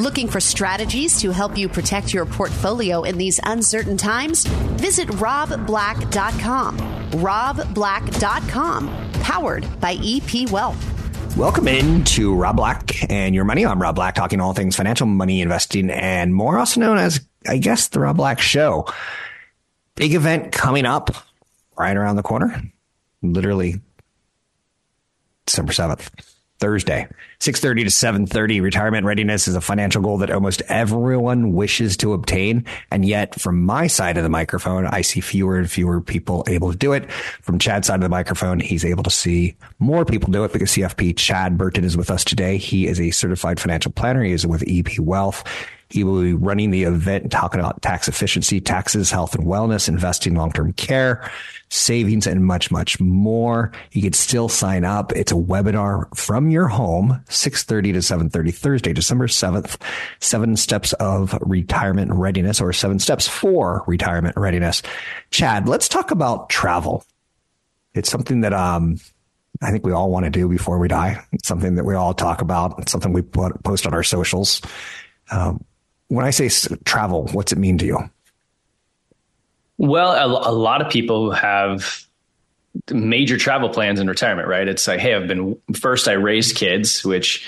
Looking for strategies to help you protect your portfolio in these uncertain times? Visit robblack.com. robblack.com, powered by EP Wealth. Welcome in to Rob Black and Your Money. I'm Rob Black, talking all things financial, money, investing, and more, also known as, I guess, the Rob Black Show. Big event coming up right around the corner. Literally December 7th. Thursday, 6:30 to 7:30. Retirement readiness is a financial goal that almost everyone wishes to obtain, and yet from my side of the microphone, I see fewer and fewer people able to do it. From Chad's side of the microphone, he's able to see more people do it because CFP Chad Burton is with us today. He is a certified financial planner. He is with EP Wealth. He will be running the event talking about tax efficiency, taxes, health and wellness, investing, long-term care, savings, and much, much more. You can still sign up. It's a webinar from your home, 6.30 to 7.30 Thursday, December 7th, seven steps of retirement readiness or seven steps for retirement readiness. Chad, let's talk about travel. It's something that, um, I think we all want to do before we die. It's something that we all talk about. It's something we put, post on our socials. Um, when I say travel, what's it mean to you? Well, a, a, lot of people have major travel plans in retirement, right? It's like, hey, I've been first, I raised kids, which,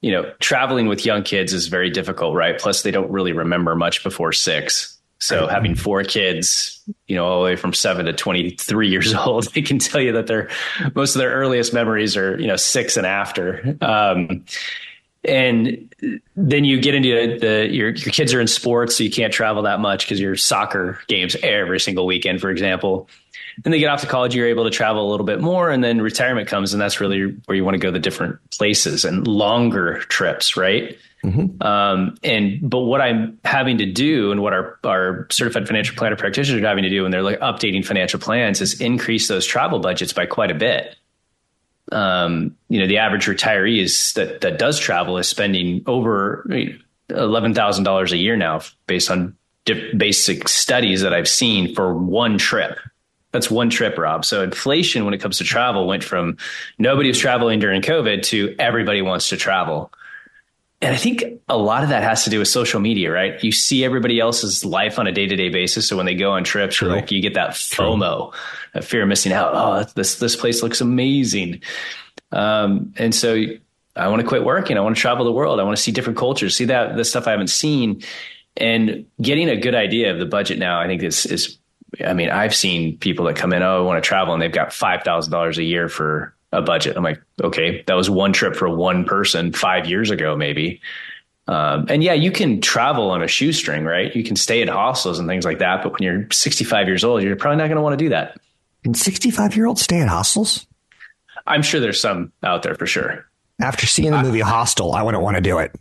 you know, traveling with young kids is very difficult, right? Plus, they don't really remember much before six. So having four kids, you know, all the way from seven to 23 years old, they can tell you that their most of their earliest memories are, you know, six and after. Um, and then you get into the your your kids are in sports, so you can't travel that much because your soccer games every single weekend, for example. Then they get off to college, you're able to travel a little bit more, and then retirement comes, and that's really where you want to go the different places and longer trips, right? Mm-hmm. Um, and but what I'm having to do, and what our our certified financial planner practitioners are having to do when they're like updating financial plans, is increase those travel budgets by quite a bit um, you know, the average retiree is that that does travel is spending over eleven thousand dollars a year now, based on basic studies that I've seen for one trip. That's one trip, Rob. So inflation, when it comes to travel, went from nobody was traveling during COVID to everybody wants to travel. And I think a lot of that has to do with social media, right? You see everybody else's life on a day to day basis. So when they go on trips, True. like you get that FOMO, True. that fear of missing out. Oh, this this place looks amazing. Um, and so I want to quit working. I want to travel the world. I want to see different cultures, see that the stuff I haven't seen, and getting a good idea of the budget now. I think is is. I mean, I've seen people that come in. Oh, I want to travel, and they've got five thousand dollars a year for a budget. I'm like, okay, that was one trip for one person five years ago, maybe. Um, and yeah, you can travel on a shoestring, right? You can stay at hostels and things like that. But when you're 65 years old, you're probably not going to want to do that. And 65 year olds stay at hostels? I'm sure there's some out there for sure. After seeing the movie Hostel, I wouldn't want to do it.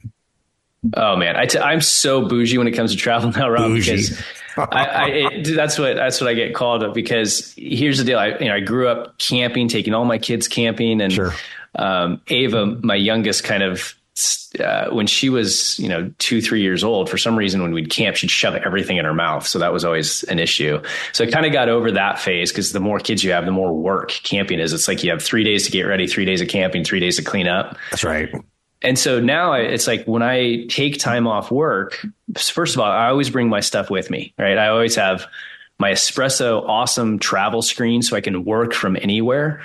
Oh man, I t- I'm so bougie when it comes to travel now, Rob. Bougie. Because I, I it, that's what that's what I get called because here's the deal. I you know I grew up camping, taking all my kids camping, and sure. um, Ava, my youngest, kind of uh, when she was you know two three years old for some reason when we'd camp she'd shove everything in her mouth. So that was always an issue. So i kind of got over that phase because the more kids you have the more work camping is. It's like you have three days to get ready three days of camping three days to clean up. That's right and so now it's like when I take time off work, first of all, I always bring my stuff with me, right? I always have my espresso awesome travel screen so I can work from anywhere.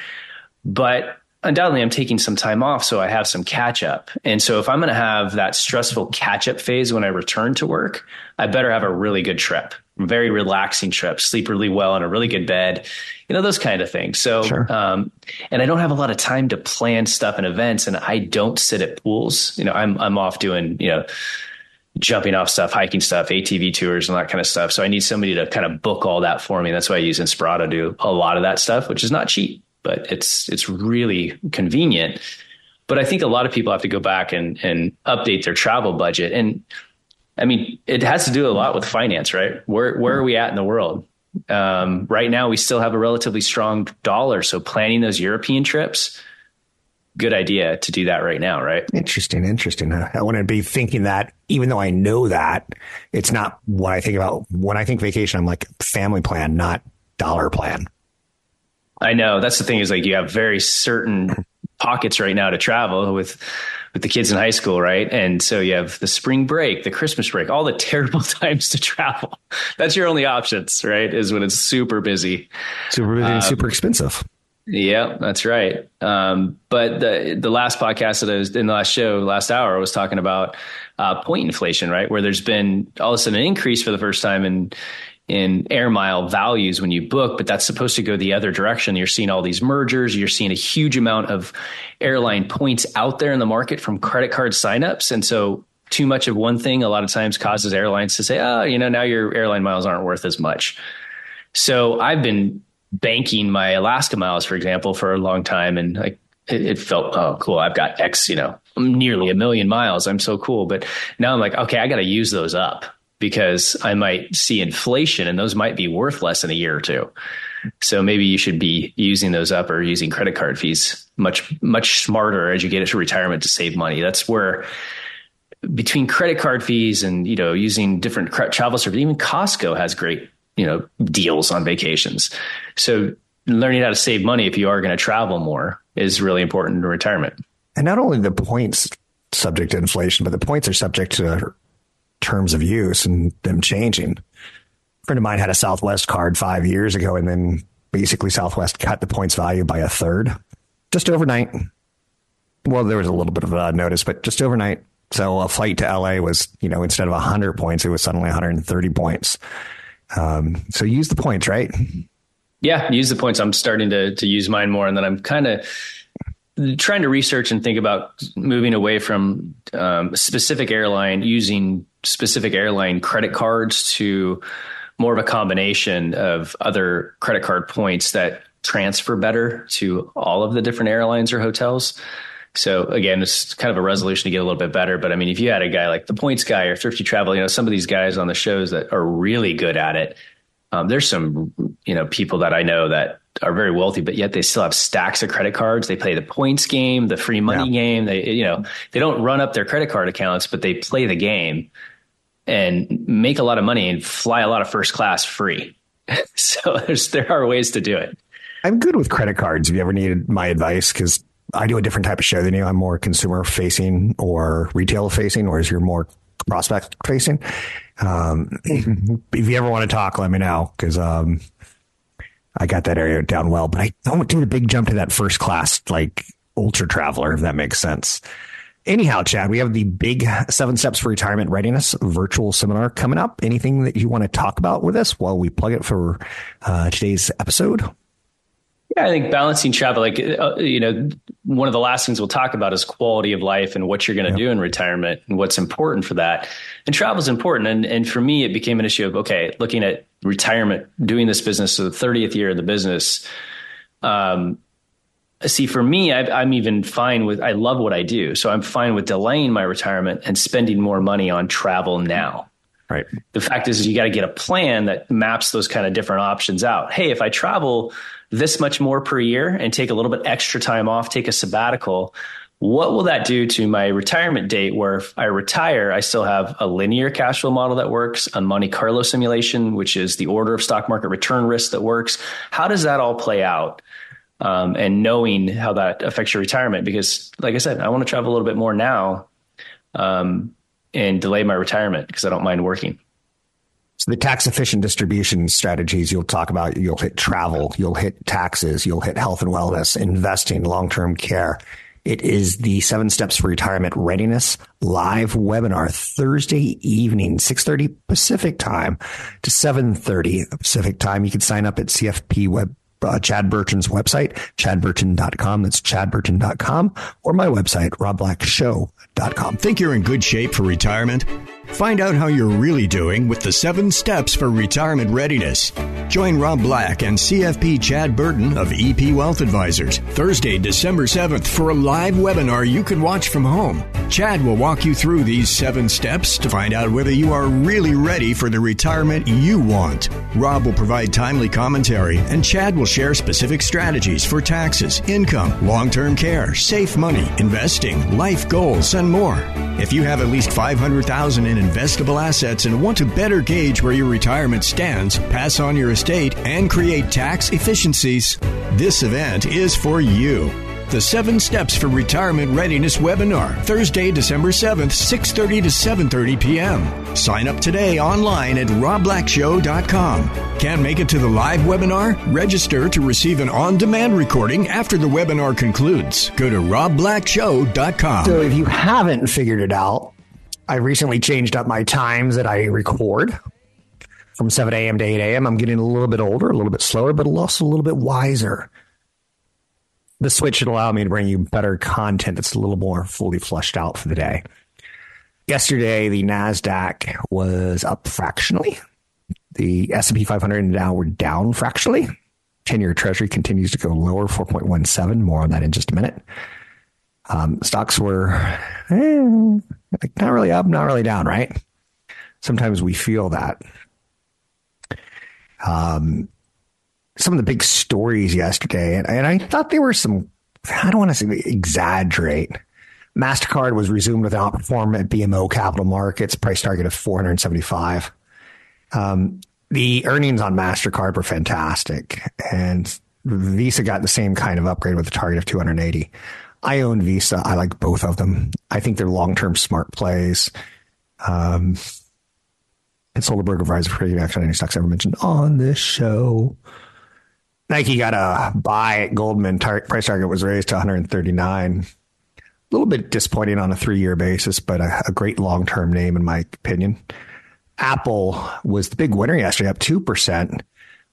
But undoubtedly I'm taking some time off so I have some catch up. And so if I'm going to have that stressful catch up phase when I return to work, I better have a really good trip, very relaxing trip, sleep really well in a really good bed, you know, those kind of things. So, sure. um, and I don't have a lot of time to plan stuff and events and I don't sit at pools. You know, I'm, I'm off doing, you know, jumping off stuff, hiking stuff, ATV tours and that kind of stuff. So I need somebody to kind of book all that for me. That's why I use Inspirato to do a lot of that stuff, which is not cheap, but it's, it's really convenient. But I think a lot of people have to go back and, and update their travel budget. And I mean, it has to do a lot with finance, right? Where, where are we at in the world? Um, right now, we still have a relatively strong dollar. So planning those European trips, good idea to do that right now, right? Interesting, interesting. I want to be thinking that, even though I know that, it's not what I think about when I think vacation. I'm like family plan, not dollar plan. I know that's the thing is like you have very certain pockets right now to travel with with the kids in high school, right? And so you have the spring break, the Christmas break, all the terrible times to travel. That's your only options, right? Is when it's super busy, super busy, um, super expensive. Yeah, that's right. Um, but the the last podcast that I was in the last show, last hour, I was talking about uh, point inflation, right? Where there's been all of a sudden an increase for the first time in in air mile values when you book, but that's supposed to go the other direction. You're seeing all these mergers. You're seeing a huge amount of airline points out there in the market from credit card signups. And so too much of one thing a lot of times causes airlines to say, oh, you know, now your airline miles aren't worth as much. So I've been banking my Alaska miles, for example, for a long time. And it, it felt, oh, cool. I've got X, you know, nearly a million miles. I'm so cool. But now I'm like, okay, I got to use those up because I might see inflation and those might be worth less in a year or two. So maybe you should be using those up or using credit card fees much, much smarter as you get into retirement to save money. That's where between credit card fees and, you know, using different travel services, even Costco has great, you know, deals on vacations. So learning how to save money if you are going to travel more is really important in retirement. And not only the points subject to inflation, but the points are subject to terms of use and them changing. A friend of mine had a Southwest card five years ago, and then basically Southwest cut the points value by a third just overnight. Well, there was a little bit of a notice, but just overnight. So a flight to LA was, you know, instead of 100 points, it was suddenly 130 points. Um, so use the points, right? Yeah, use the points. I'm starting to to use mine more, and then I'm kind of trying to research and think about moving away from um, specific airline using specific airline credit cards to more of a combination of other credit card points that transfer better to all of the different airlines or hotels. So again, it's kind of a resolution to get a little bit better. But I mean, if you had a guy like the points guy or thrifty travel, you know, some of these guys on the shows that are really good at it. Um, there's some, you know, people that I know that are very wealthy, but yet they still have stacks of credit cards. They play the points game, the free money yeah. game. They, you know, they don't run up their credit card accounts, but they play the game and make a lot of money and fly a lot of first class free. so there's, there are ways to do it. I'm good with credit cards. If you ever needed my advice, because I do a different type of show than you. I'm more consumer facing or retail facing, whereas you're more prospect facing. Um, if you ever want to talk, let me know because um, I got that area down well, but I don't do the big jump to that first class, like ultra traveler, if that makes sense. Anyhow, Chad, we have the big seven steps for retirement readiness virtual seminar coming up. Anything that you want to talk about with us while we plug it for uh, today's episode? Yeah, I think balancing travel, like, uh, you know, one of the last things we'll talk about is quality of life and what you're going to do in retirement and what's important for that. And travel is important. And, and for me, it became an issue of, okay, looking at retirement, doing this business, so the 30th year of the business. Um, see, for me, I, I'm even fine with, I love what I do. So I'm fine with delaying my retirement and spending more money on travel now. Right. The fact is, is you got to get a plan that maps those kind of different options out. Hey, if I travel this much more per year and take a little bit extra time off, take a sabbatical, what will that do to my retirement date where if I retire, I still have a linear cash flow model that works, a Monte Carlo simulation, which is the order of stock market return risk that works? How does that all play out? Um, and knowing how that affects your retirement, because like I said, I want to travel a little bit more now um, and delay my retirement because I don't mind working. So the tax efficient distribution strategies you'll talk about, you'll hit travel, you'll hit taxes, you'll hit health and wellness, investing, long term care it is the seven steps for retirement readiness live webinar Thursday evening, 6.30 Pacific time to 7.30 Pacific time. You can sign up at CFP web uh, Chad Burton's website, chadburton.com. That's chadburton.com or my website, robblackshow.com. Think you're in good shape for retirement? Find out how you're really doing with the seven steps for retirement readiness. Join Rob Black and CFP Chad Burton of EP Wealth Advisors Thursday, December 7th for a live webinar you can watch from home. Chad will walk you through these seven steps to find out whether you are really ready for the retirement you want. Rob will provide timely commentary and Chad will share specific strategies for taxes, income, long term care, safe money, investing, life goals, and more. If you have at least 500000 in investable assets and want to better gauge where your retirement stands, pass on your estate, and create tax efficiencies, this event is for you. The 7 Steps for Retirement Readiness webinar, Thursday, December 7th, 6:30 to 7:30 p.m. Sign up today online at robblackshow.com. Can't make it to the live webinar? Register to receive an on-demand recording after the webinar concludes. Go to robblackshow.com. So if you haven't figured it out, I recently changed up my times that I record from 7 a.m. to 8 a.m. I'm getting a little bit older, a little bit slower, but also a little bit wiser the switch should allow me to bring you better content that's a little more fully fleshed out for the day. Yesterday, the Nasdaq was up fractionally. The S&P 500 and Dow were down fractionally. 10-year Treasury continues to go lower, 4.17. More on that in just a minute. Um, stocks were eh, not really up, not really down, right? Sometimes we feel that. Um, some of the big stories yesterday, and, and I thought there were some. I don't want to exaggerate. Mastercard was resumed with outperform at BMO Capital Markets, price target of 475. Um, the earnings on Mastercard were fantastic, and Visa got the same kind of upgrade with a target of 280. I own Visa. I like both of them. I think they're long term smart plays. Um, and Soderberg advisor for actually any stocks ever mentioned on this show. Nike got a buy at Goldman. Tar- price target was raised to 139. A little bit disappointing on a three year basis, but a, a great long term name, in my opinion. Apple was the big winner yesterday, up 2%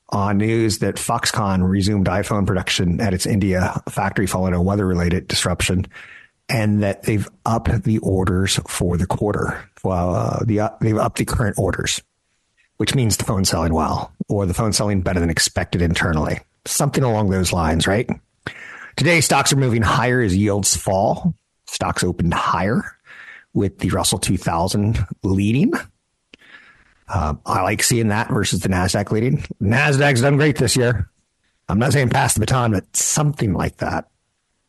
on news that Foxconn resumed iPhone production at its India factory following a weather related disruption and that they've upped the orders for the quarter. Well, uh, the, uh, they've upped the current orders which means the phone's selling well or the phone's selling better than expected internally. Something along those lines, right? Today, stocks are moving higher as yields fall. Stocks opened higher with the Russell 2000 leading. Uh, I like seeing that versus the NASDAQ leading. NASDAQ's done great this year. I'm not saying pass the baton, but something like that.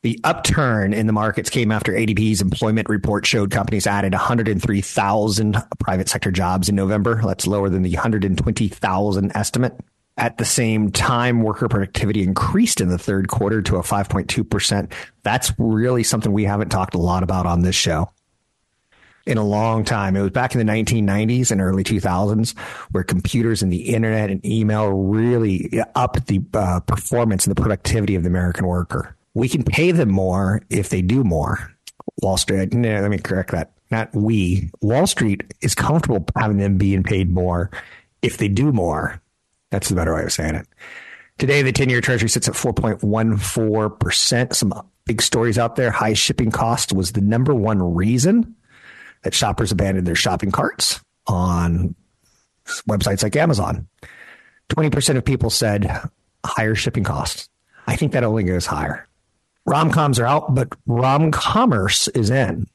The upturn in the markets came after ADP's employment report showed companies added 103,000 private sector jobs in November. That's lower than the 120,000 estimate. At the same time, worker productivity increased in the third quarter to a 5.2%. That's really something we haven't talked a lot about on this show in a long time. It was back in the 1990s and early 2000s where computers and the internet and email really upped the uh, performance and the productivity of the American worker we can pay them more if they do more. Wall Street, no, let me correct that. Not we. Wall Street is comfortable having them being paid more if they do more. That's the better way of saying it. Today, the 10 year treasury sits at 4.14%. Some big stories out there. High shipping cost was the number one reason that shoppers abandoned their shopping carts on websites like Amazon. 20% of people said higher shipping costs. I think that only goes higher. Rom coms are out, but rom commerce is in.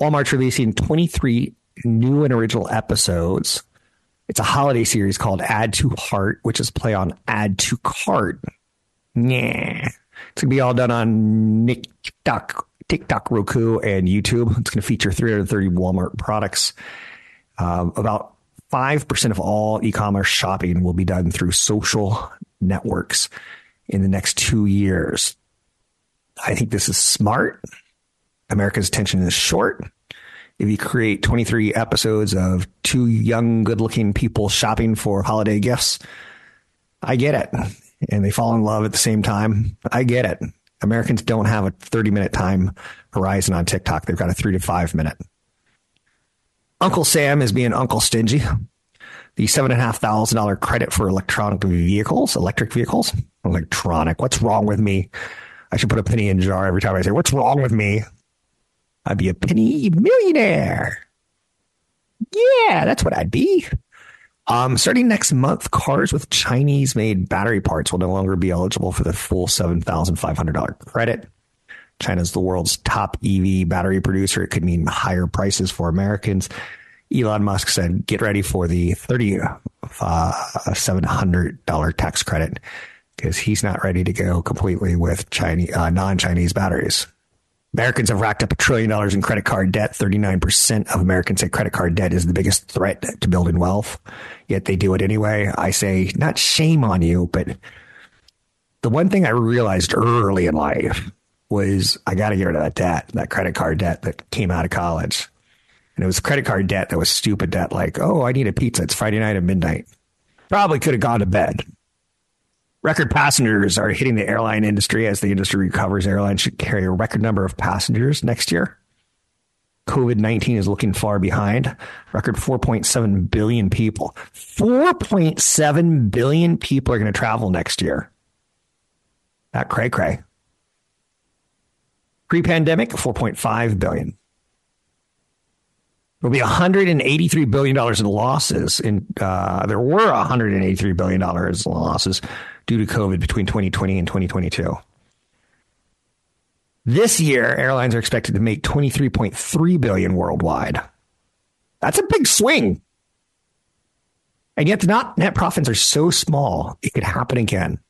Walmart's releasing 23 new and original episodes. It's a holiday series called Add to Heart, which is play on Add to Cart. Yeah. It's going to be all done on TikTok, TikTok, Roku, and YouTube. It's going to feature 330 Walmart products. Um, about 5% of all e commerce shopping will be done through social networks in the next two years. I think this is smart. America's attention is short. If you create 23 episodes of two young, good looking people shopping for holiday gifts, I get it. And they fall in love at the same time. I get it. Americans don't have a 30 minute time horizon on TikTok. They've got a three to five minute. Uncle Sam is being Uncle Stingy. The seven and a half thousand dollar credit for electronic vehicles, electric vehicles, electronic. What's wrong with me? I should put a penny in jar every time I say, What's wrong with me? I'd be a penny millionaire. yeah, that's what I'd be. Um, starting next month, cars with Chinese made battery parts will no longer be eligible for the full $7,500 credit. China's the world's top EV battery producer. It could mean higher prices for Americans. Elon Musk said, get ready for the $3,700 uh, tax credit because he's not ready to go completely with Chinese, uh, non-Chinese batteries. Americans have racked up a trillion dollars in credit card debt. 39% of Americans say credit card debt is the biggest threat to building wealth, yet they do it anyway. I say, not shame on you, but the one thing I realized early in life was I got to get rid of that debt, that credit card debt that came out of college. And it was credit card debt that was stupid debt, like, oh, I need a pizza. It's Friday night at midnight. Probably could have gone to bed. Record passengers are hitting the airline industry as the industry recovers. Airlines should carry a record number of passengers next year. COVID 19 is looking far behind. Record 4.7 billion people. 4.7 billion people are going to travel next year. That cray cray. Pre pandemic, 4.5 billion. There'll be 183 billion dollars in losses. In uh, there were 183 billion dollars in losses due to COVID between 2020 and 2022. This year, airlines are expected to make 23.3 billion worldwide. That's a big swing. And yet the not net profits are so small, it could happen again.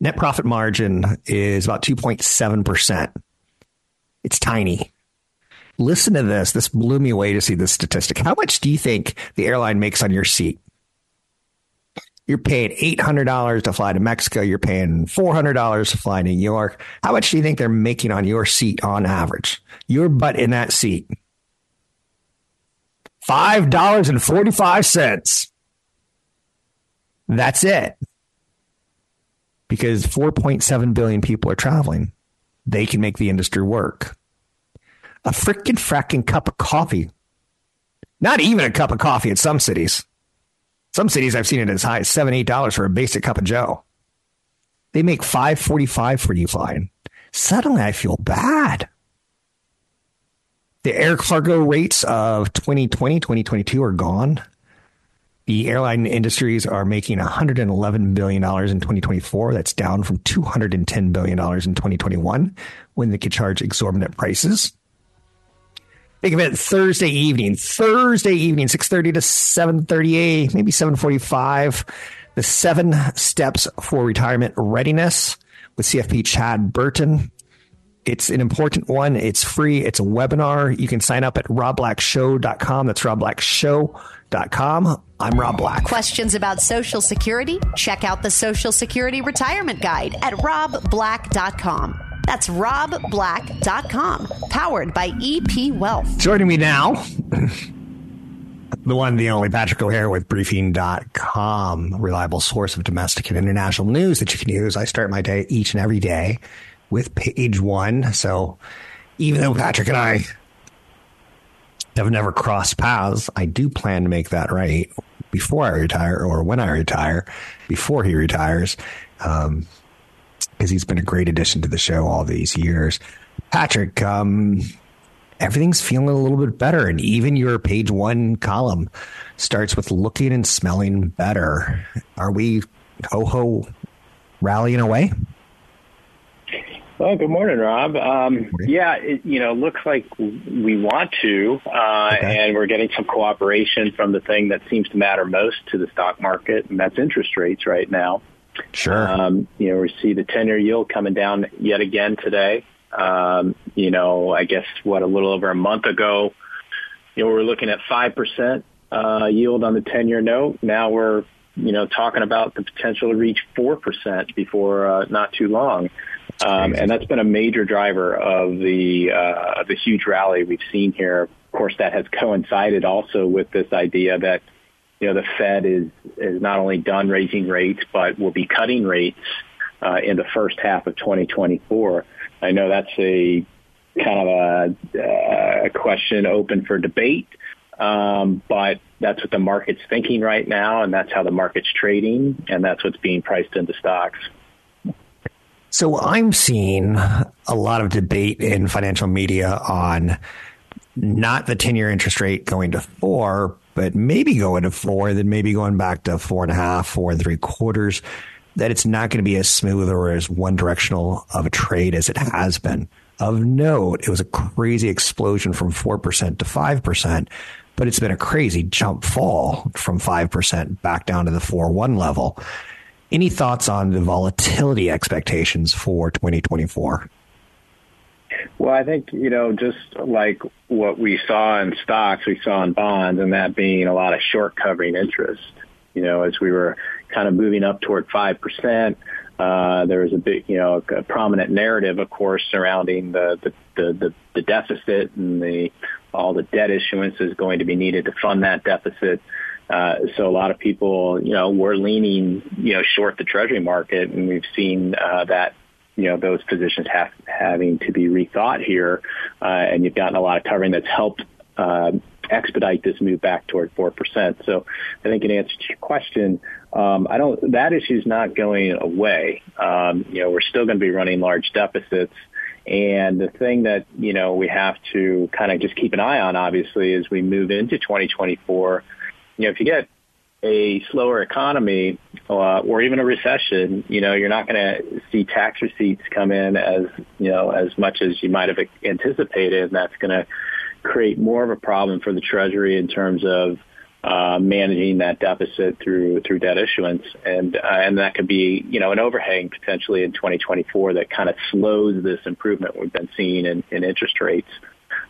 Net profit margin is about 2.7%. It's tiny. Listen to this. This blew me away to see this statistic. How much do you think the airline makes on your seat? You're paying $800 to fly to Mexico. You're paying $400 to fly to New York. How much do you think they're making on your seat on average? Your butt in that seat. $5.45. That's it. Because 4.7 billion people are traveling. They can make the industry work. A freaking fracking cup of coffee. Not even a cup of coffee in some cities. Some cities I've seen it as high as seven, eight dollars for a basic cup of Joe. They make five forty five for you flying. Suddenly I feel bad. The air cargo rates of 2020, 2022 are gone. The airline industries are making $111 billion in 2024. That's down from $210 billion in 2021 when they could charge exorbitant prices. Of it Thursday evening, Thursday evening, 6.30 to seven thirty 7.38, maybe 7.45. The seven steps for retirement readiness with CFP Chad Burton. It's an important one. It's free. It's a webinar. You can sign up at robblackshow.com. That's robblackshow.com. I'm Rob Black. Questions about Social Security? Check out the Social Security Retirement Guide at robblack.com. That's robblack.com, powered by EP Wealth. Joining me now, the one, the only Patrick O'Hare with briefing.com, reliable source of domestic and international news that you can use. I start my day each and every day with page one. So even though Patrick and I have never crossed paths, I do plan to make that right before I retire or when I retire, before he retires. Um, because he's been a great addition to the show all these years. Patrick, um, everything's feeling a little bit better, and even your page one column starts with looking and smelling better. Are we ho ho rallying away? Well, good morning, Rob. Um, yeah, it, you know, looks like we want to, uh, okay. and we're getting some cooperation from the thing that seems to matter most to the stock market, and that's interest rates right now. Sure. Um, you know, we see the 10 year yield coming down yet again today. Um, you know, I guess what a little over a month ago, you know, we were looking at 5% uh, yield on the 10 year note. Now we're, you know, talking about the potential to reach 4% before uh, not too long. Um, and that's been a major driver of the uh, the huge rally we've seen here. Of course, that has coincided also with this idea that you know, the Fed is, is not only done raising rates, but will be cutting rates uh, in the first half of 2024. I know that's a kind of a, uh, a question open for debate, um, but that's what the market's thinking right now, and that's how the market's trading, and that's what's being priced into stocks. So I'm seeing a lot of debate in financial media on not the 10 year interest rate going to four, but maybe going to four, then maybe going back to four and a half, four and three quarters, that it's not going to be as smooth or as one directional of a trade as it has been. Of note, it was a crazy explosion from 4% to 5%, but it's been a crazy jump fall from 5% back down to the 4 1 level. Any thoughts on the volatility expectations for 2024? Well, I think, you know, just like what we saw in stocks, we saw in bonds, and that being a lot of short covering interest. You know, as we were kind of moving up toward 5%, uh, there was a big, you know, a prominent narrative, of course, surrounding the, the, the, the, the deficit and the, all the debt issuance is going to be needed to fund that deficit. Uh, so a lot of people, you know, were leaning, you know, short the treasury market, and we've seen uh, that you know those positions have having to be rethought here, uh, and you've gotten a lot of covering that's helped uh, expedite this move back toward four percent. So I think in answer to your question, um, I don't that issue is not going away. Um, you know, we're still going to be running large deficits. And the thing that, you know, we have to kind of just keep an eye on, obviously, as we move into 2024, you know, if you get a slower economy uh, or even a recession, you know, you're not going to see tax receipts come in as, you know, as much as you might have anticipated. And that's going to create more of a problem for the Treasury in terms of uh, managing that deficit through through debt issuance, and uh, and that could be you know an overhang potentially in 2024 that kind of slows this improvement we've been seeing in, in interest rates.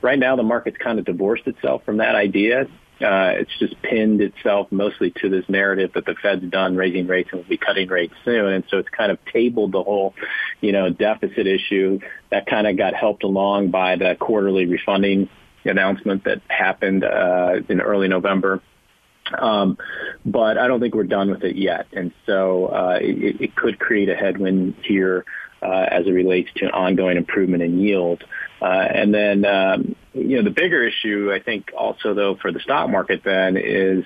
Right now, the market's kind of divorced itself from that idea. Uh, it's just pinned itself mostly to this narrative that the Fed's done raising rates and will be cutting rates soon. And so it's kind of tabled the whole, you know, deficit issue that kind of got helped along by the quarterly refunding announcement that happened uh, in early November. Um, but I don't think we're done with it yet. And so uh, it, it could create a headwind here as it relates to ongoing improvement in yield. Uh, and then, um, you know, the bigger issue, I think, also though for the stock market then is,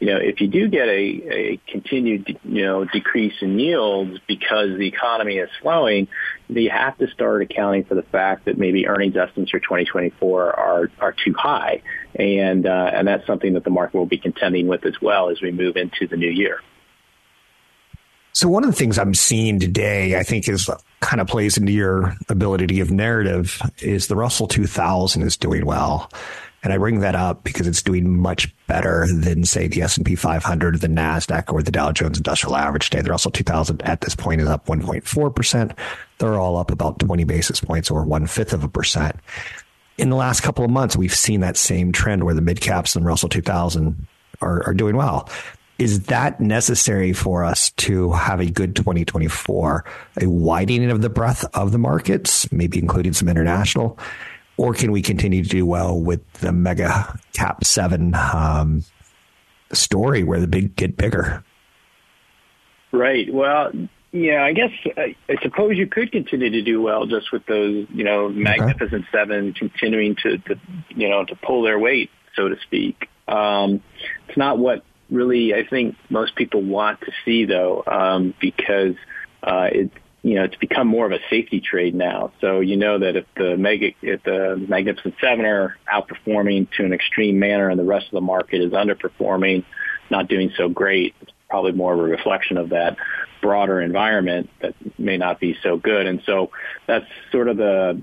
you know, if you do get a, a continued, you know, decrease in yields because the economy is slowing, you have to start accounting for the fact that maybe earnings estimates for 2024 are are too high, and uh, and that's something that the market will be contending with as well as we move into the new year. So one of the things I'm seeing today, I think, is kind of plays into your ability to give narrative. Is the Russell 2000 is doing well, and I bring that up because it's doing much better than say the S&P 500, the Nasdaq, or the Dow Jones Industrial Average today. The Russell 2000 at this point is up 1.4 percent. They're all up about 20 basis points, or one fifth of a percent. In the last couple of months, we've seen that same trend where the mid caps and Russell 2000 are, are doing well. Is that necessary for us to have a good 2024, a widening of the breadth of the markets, maybe including some international? Or can we continue to do well with the mega cap seven um, story where the big get bigger? Right. Well, yeah, I guess I, I suppose you could continue to do well just with those, you know, magnificent okay. seven continuing to, to, you know, to pull their weight, so to speak. Um, it's not what really I think most people want to see though, um, because uh, it you know it's become more of a safety trade now. So you know that if the mega if the Magnificent Seven are outperforming to an extreme manner and the rest of the market is underperforming, not doing so great, it's probably more of a reflection of that broader environment that may not be so good. And so that's sort of the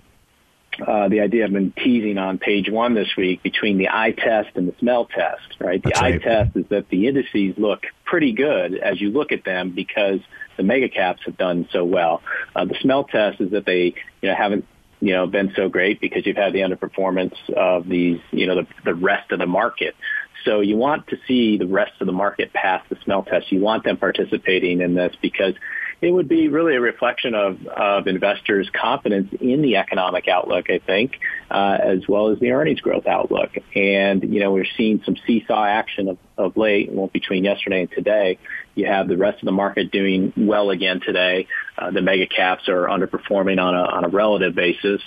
uh, the idea I've been teasing on page one this week between the eye test and the smell test, right? The That's eye right. test is that the indices look pretty good as you look at them because the mega caps have done so well. Uh, the smell test is that they, you know, haven't you know, been so great because you've had the underperformance of these, you know, the, the rest of the market. So you want to see the rest of the market pass the smell test. You want them participating in this because it would be really a reflection of, of investors' confidence in the economic outlook, I think, uh, as well as the earnings growth outlook. And, you know, we're seeing some seesaw action of, of late, well, between yesterday and today. You have the rest of the market doing well again today. Uh, the mega caps are underperforming on a, on a relative basis.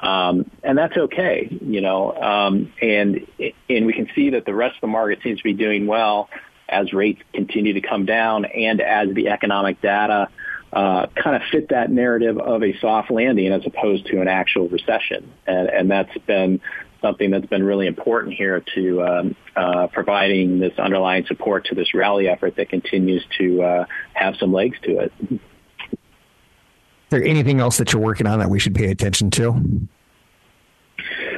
Um, and that's okay, you know, um, and, and we can see that the rest of the market seems to be doing well as rates continue to come down and as the economic data uh, kind of fit that narrative of a soft landing as opposed to an actual recession. And, and that's been something that's been really important here to um, uh, providing this underlying support to this rally effort that continues to uh, have some legs to it. Is there anything else that you're working on that we should pay attention to?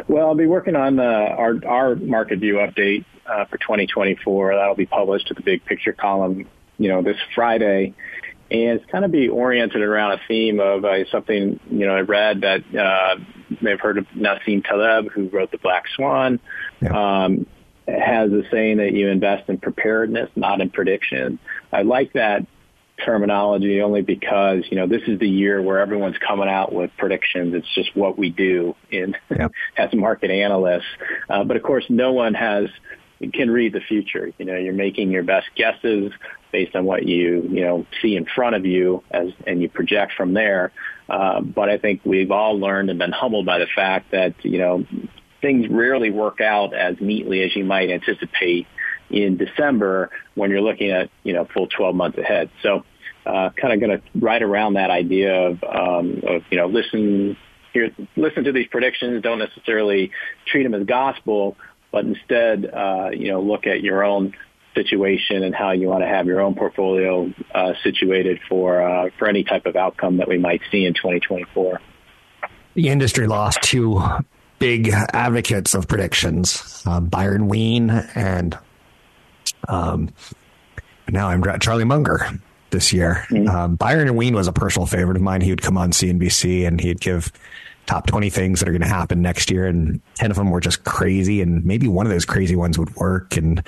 Well, I'll be working on uh, our our market view update uh, for 2024. That'll be published to the big picture column, you know, this Friday and it's kind of be oriented around a theme of uh, something you know I read that uh, may have heard of Nassim Taleb, who wrote The Black Swan. Yeah. Um, has a saying that you invest in preparedness, not in prediction. I like that terminology only because you know this is the year where everyone's coming out with predictions. It's just what we do in as market analysts. Uh, but of course, no one has can read the future. You know, you're making your best guesses based on what you you know see in front of you as and you project from there. Uh, but I think we've all learned and been humbled by the fact that you know things rarely work out as neatly as you might anticipate in December when you're looking at you know full 12 months ahead. So uh, kind of going to right around that idea of um, of you know listen here listen to these predictions, don't necessarily treat them as gospel, but instead uh, you know look at your own situation and how you want to have your own portfolio uh, situated for uh, for any type of outcome that we might see in 2024. The industry lost two big advocates of predictions, uh, Byron Wien and um, now I'm Charlie Munger this year. Mm-hmm. Um, Byron Wien was a personal favorite of mine. He would come on CNBC and he'd give top 20 things that are going to happen next year. And 10 of them were just crazy. And maybe one of those crazy ones would work. And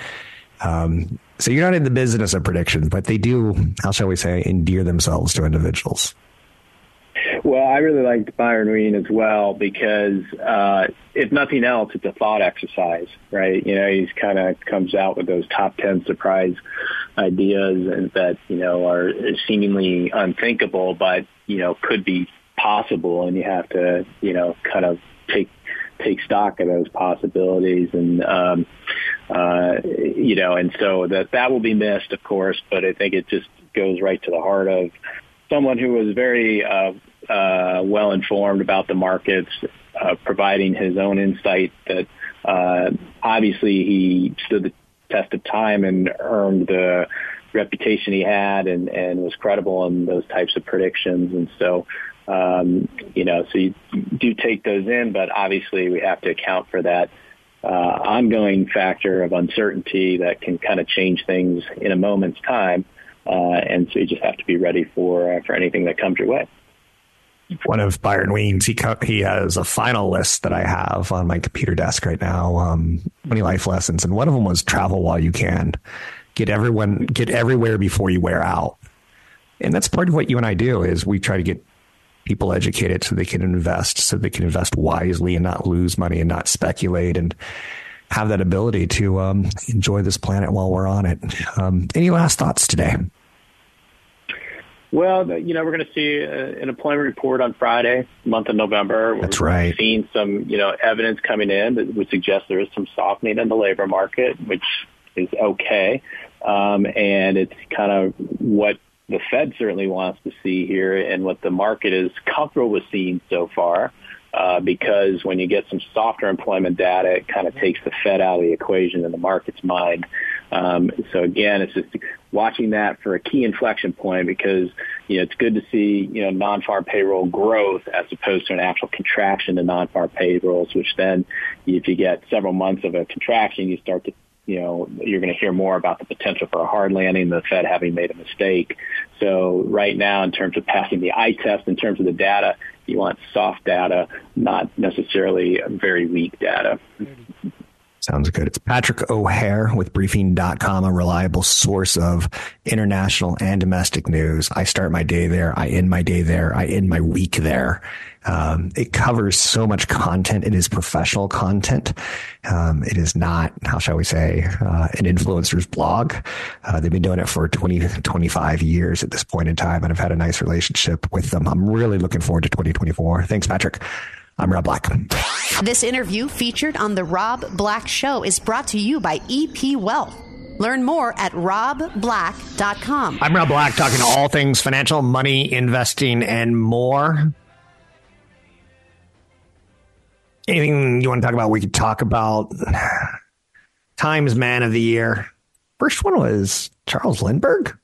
um, so you're not in the business of predictions, but they do, how shall we say, endear themselves to individuals. Well, I really liked Byron Wien as well because, uh, if nothing else, it's a thought exercise, right? You know, he's kind of comes out with those top 10 surprise ideas and that, you know, are seemingly unthinkable, but, you know, could be possible. And you have to, you know, kind of take take stock of those possibilities and um, uh, you know and so that that will be missed of course but I think it just goes right to the heart of someone who was very uh, uh, well informed about the markets uh, providing his own insight that uh, obviously he stood the test of time and earned the reputation he had and, and was credible in those types of predictions and so um, you know, so you do take those in, but obviously we have to account for that uh, ongoing factor of uncertainty that can kind of change things in a moment's time. Uh, and so you just have to be ready for uh, for anything that comes your way. One of Byron Wien's, he he has a final list that I have on my computer desk right now. Um, 20 life lessons, and one of them was travel while you can. Get everyone, get everywhere before you wear out. And that's part of what you and I do is we try to get people educated so they can invest, so they can invest wisely and not lose money and not speculate and have that ability to um, enjoy this planet while we're on it. Um, any last thoughts today? Well, you know, we're going to see uh, an employment report on Friday, month of November. That's we're right. Seeing some, you know, evidence coming in that would suggest there is some softening in the labor market, which is okay. Um, and it's kind of what the Fed certainly wants to see here and what the market is comfortable with seeing so far. Uh, because when you get some softer employment data, it kind of takes the Fed out of the equation in the market's mind. Um, so again, it's just watching that for a key inflection point because you know it's good to see you know non-farm payroll growth as opposed to an actual contraction in non-farm payrolls, which then if you get several months of a contraction, you start to you know, you're going to hear more about the potential for a hard landing, the Fed having made a mistake. So right now, in terms of passing the eye test, in terms of the data, you want soft data, not necessarily very weak data. Mm-hmm. Sounds good. It's Patrick O'Hare with briefing.com, a reliable source of international and domestic news. I start my day there. I end my day there. I end my week there. Um, it covers so much content. It is professional content. Um, it is not, how shall we say, uh, an influencer's blog. Uh, they've been doing it for 20, 25 years at this point in time, and I've had a nice relationship with them. I'm really looking forward to 2024. Thanks, Patrick. I'm Rob Black. This interview featured on The Rob Black Show is brought to you by EP Wealth. Learn more at robblack.com. I'm Rob Black, talking to all things financial, money, investing, and more. anything you want to talk about? We could talk about Times Man of the Year. First one was Charles Lindbergh.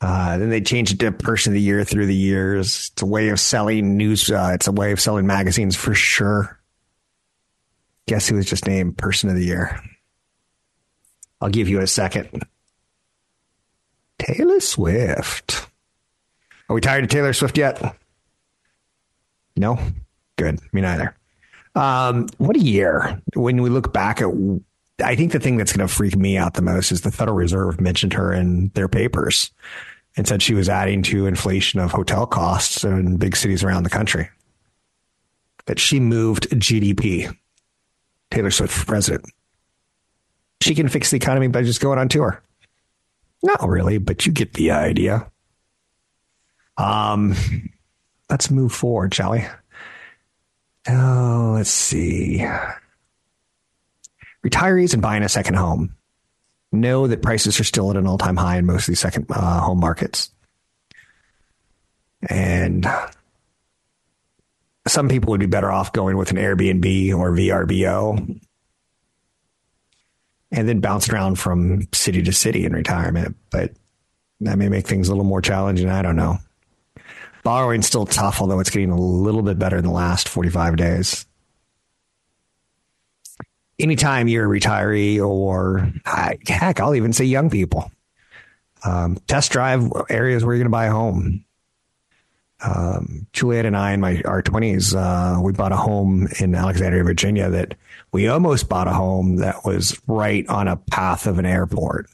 Uh, then they changed it to Person of the Year through the years. It's a way of selling news. Uh, it's a way of selling magazines for sure. Guess who was just named Person of the Year? I'll give you a second. Taylor Swift. Are we tired of Taylor Swift yet? No? Good. Me neither. Um, what a year. When we look back at, I think the thing that's going to freak me out the most is the Federal Reserve mentioned her in their papers and said she was adding to inflation of hotel costs in big cities around the country. That she moved GDP. Taylor Swift for president. She can fix the economy by just going on tour. Not really, but you get the idea. Um, let's move forward, shall we? Oh, let's see. Retirees and buying a second home know that prices are still at an all time high in most of these second uh, home markets. And some people would be better off going with an Airbnb or VRBO and then bouncing around from city to city in retirement. But that may make things a little more challenging. I don't know. Borrowing's still tough, although it's getting a little bit better in the last 45 days. Anytime you're a retiree or heck, I'll even say young people, um, test drive areas where you're going to buy a home. Um, Juliet and I in my our 20s, uh, we bought a home in Alexandria, Virginia that we almost bought a home that was right on a path of an airport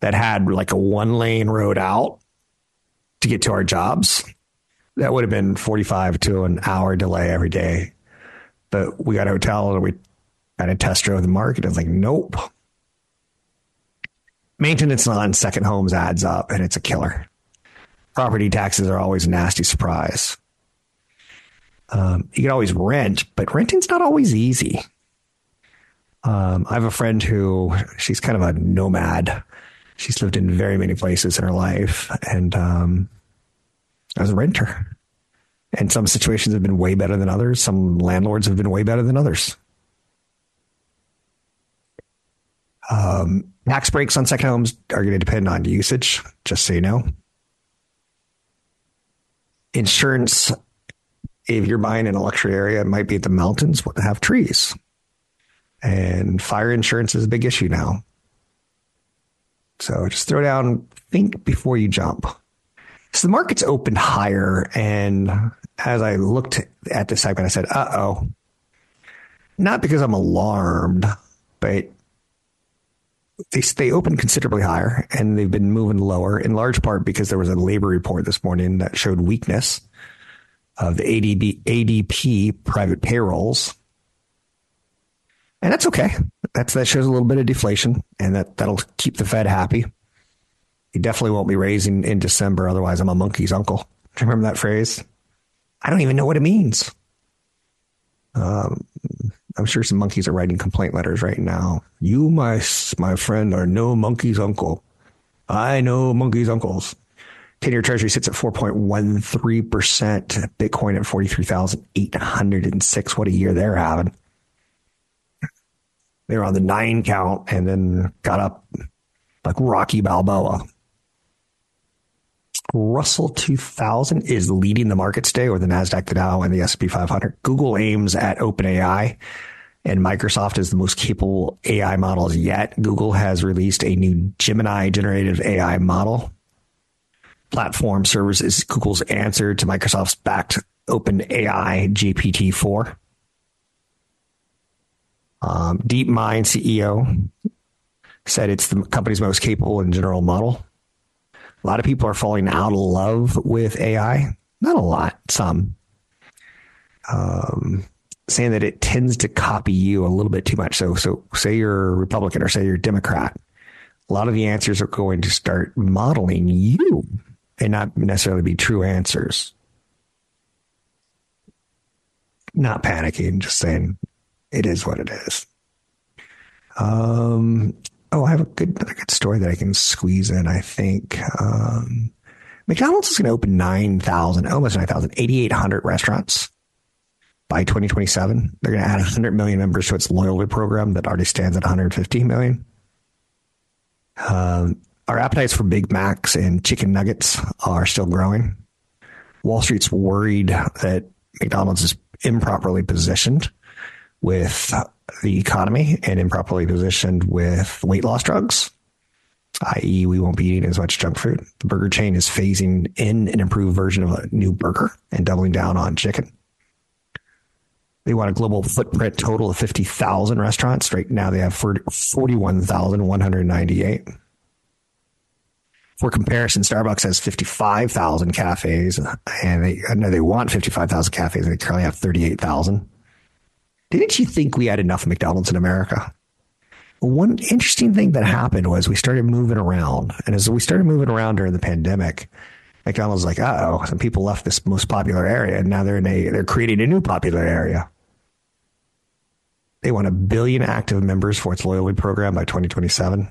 that had like a one lane road out to get to our jobs. That would have been 45 to an hour delay every day. But we got a hotel and we had a test drove the market. I was like, nope. Maintenance on second homes adds up and it's a killer. Property taxes are always a nasty surprise. Um, you can always rent, but renting's not always easy. Um, I have a friend who she's kind of a nomad. She's lived in very many places in her life, and um, as a renter. And some situations have been way better than others. Some landlords have been way better than others. Um, tax breaks on second homes are going to depend on usage, just so you know. Insurance if you're buying in a luxury area, it might be the mountains have trees. And fire insurance is a big issue now. So just throw down, think before you jump. So the market's opened higher. And as I looked at this segment, I said, uh oh. Not because I'm alarmed, but they they opened considerably higher and they've been moving lower in large part because there was a labor report this morning that showed weakness of the ADB, ADP private payrolls. And that's okay. That's, that shows a little bit of deflation and that, that'll keep the Fed happy. He definitely won't be raising in December. Otherwise, I'm a monkey's uncle. Do you remember that phrase? I don't even know what it means. Um, I'm sure some monkeys are writing complaint letters right now. You, my my friend, are no monkey's uncle. I know monkey's uncles. 10 year treasury sits at 4.13%. Bitcoin at 43,806. What a year they're having. They were on the nine count and then got up like Rocky Balboa. Russell 2000 is leading the market today, or the Nasdaq, the Dow, and the S&P 500. Google aims at OpenAI, and Microsoft is the most capable AI models yet. Google has released a new Gemini generative AI model platform serves as Google's answer to Microsoft's backed OpenAI GPT-4. Um, DeepMind CEO said it's the company's most capable and general model. A lot of people are falling out of love with AI. Not a lot, some. Um, saying that it tends to copy you a little bit too much. So, so say you're Republican or say you're Democrat. A lot of the answers are going to start modeling you and not necessarily be true answers. Not panicking, just saying it is what it is. Um, oh, I have a good, good story that I can squeeze in. I think um, McDonald's is going to open nine thousand, almost nine thousand, eighty eight hundred restaurants by 2027. They're going to add 100 million members to its loyalty program that already stands at 150 million. Um, our appetites for Big Macs and chicken nuggets are still growing. Wall Street's worried that McDonald's is improperly positioned with the economy and improperly positioned with weight loss drugs, i.e., we won't be eating as much junk food. The burger chain is phasing in an improved version of a new burger and doubling down on chicken. They want a global footprint total of 50,000 restaurants. Right now, they have 41,198. For comparison, Starbucks has 55,000 cafes, and they I know they want 55,000 cafes, and they currently have 38,000. Didn't you think we had enough McDonald's in America? One interesting thing that happened was we started moving around, and as we started moving around during the pandemic, McDonald's like, oh, some people left this most popular area, and now they're in a they're creating a new popular area. They want a billion active members for its loyalty program by 2027.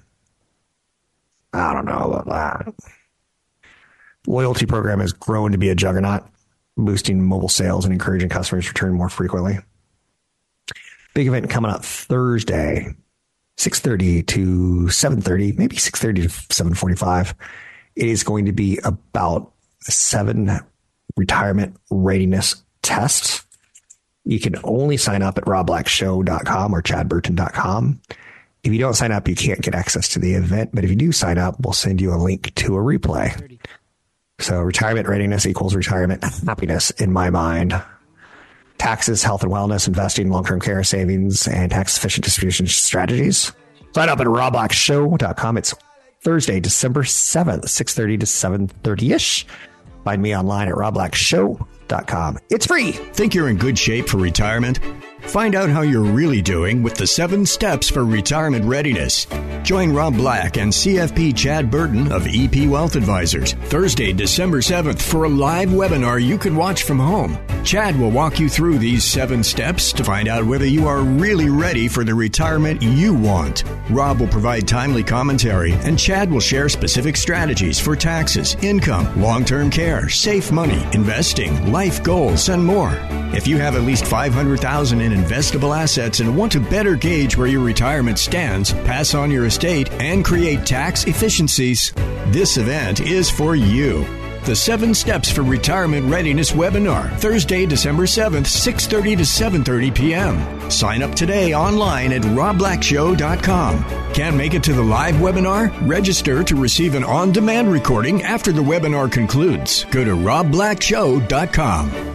I don't know about that. Loyalty program has grown to be a juggernaut, boosting mobile sales and encouraging customers to return more frequently. Big event coming up Thursday, 6.30 to 7.30, maybe 6.30 to 7.45. It is going to be about seven retirement readiness tests you can only sign up at robblackshow.com or chadburton.com. If you don't sign up, you can't get access to the event. But if you do sign up, we'll send you a link to a replay. So retirement readiness equals retirement happiness in my mind. Taxes, health and wellness, investing, long-term care savings, and tax efficient distribution strategies. Sign up at robblackshow.com. It's Thursday, December 7th, 6.30 to 7.30ish. Find me online at robblackshow.com. It's free. Think you're in good shape for retirement? Find out how you're really doing with the seven steps for retirement readiness. Join Rob Black and CFP Chad Burton of EP Wealth Advisors Thursday, December 7th for a live webinar you can watch from home. Chad will walk you through these seven steps to find out whether you are really ready for the retirement you want. Rob will provide timely commentary and Chad will share specific strategies for taxes, income, long term care, safe money, investing, life goals, and more. If you have at least 500,000 in investable assets and want to better gauge where your retirement stands, pass on your estate, and create tax efficiencies, this event is for you. The 7 Steps for Retirement Readiness webinar, Thursday, December 7th, 6:30 to 7:30 p.m. Sign up today online at robblackshow.com. Can't make it to the live webinar? Register to receive an on-demand recording after the webinar concludes. Go to robblackshow.com.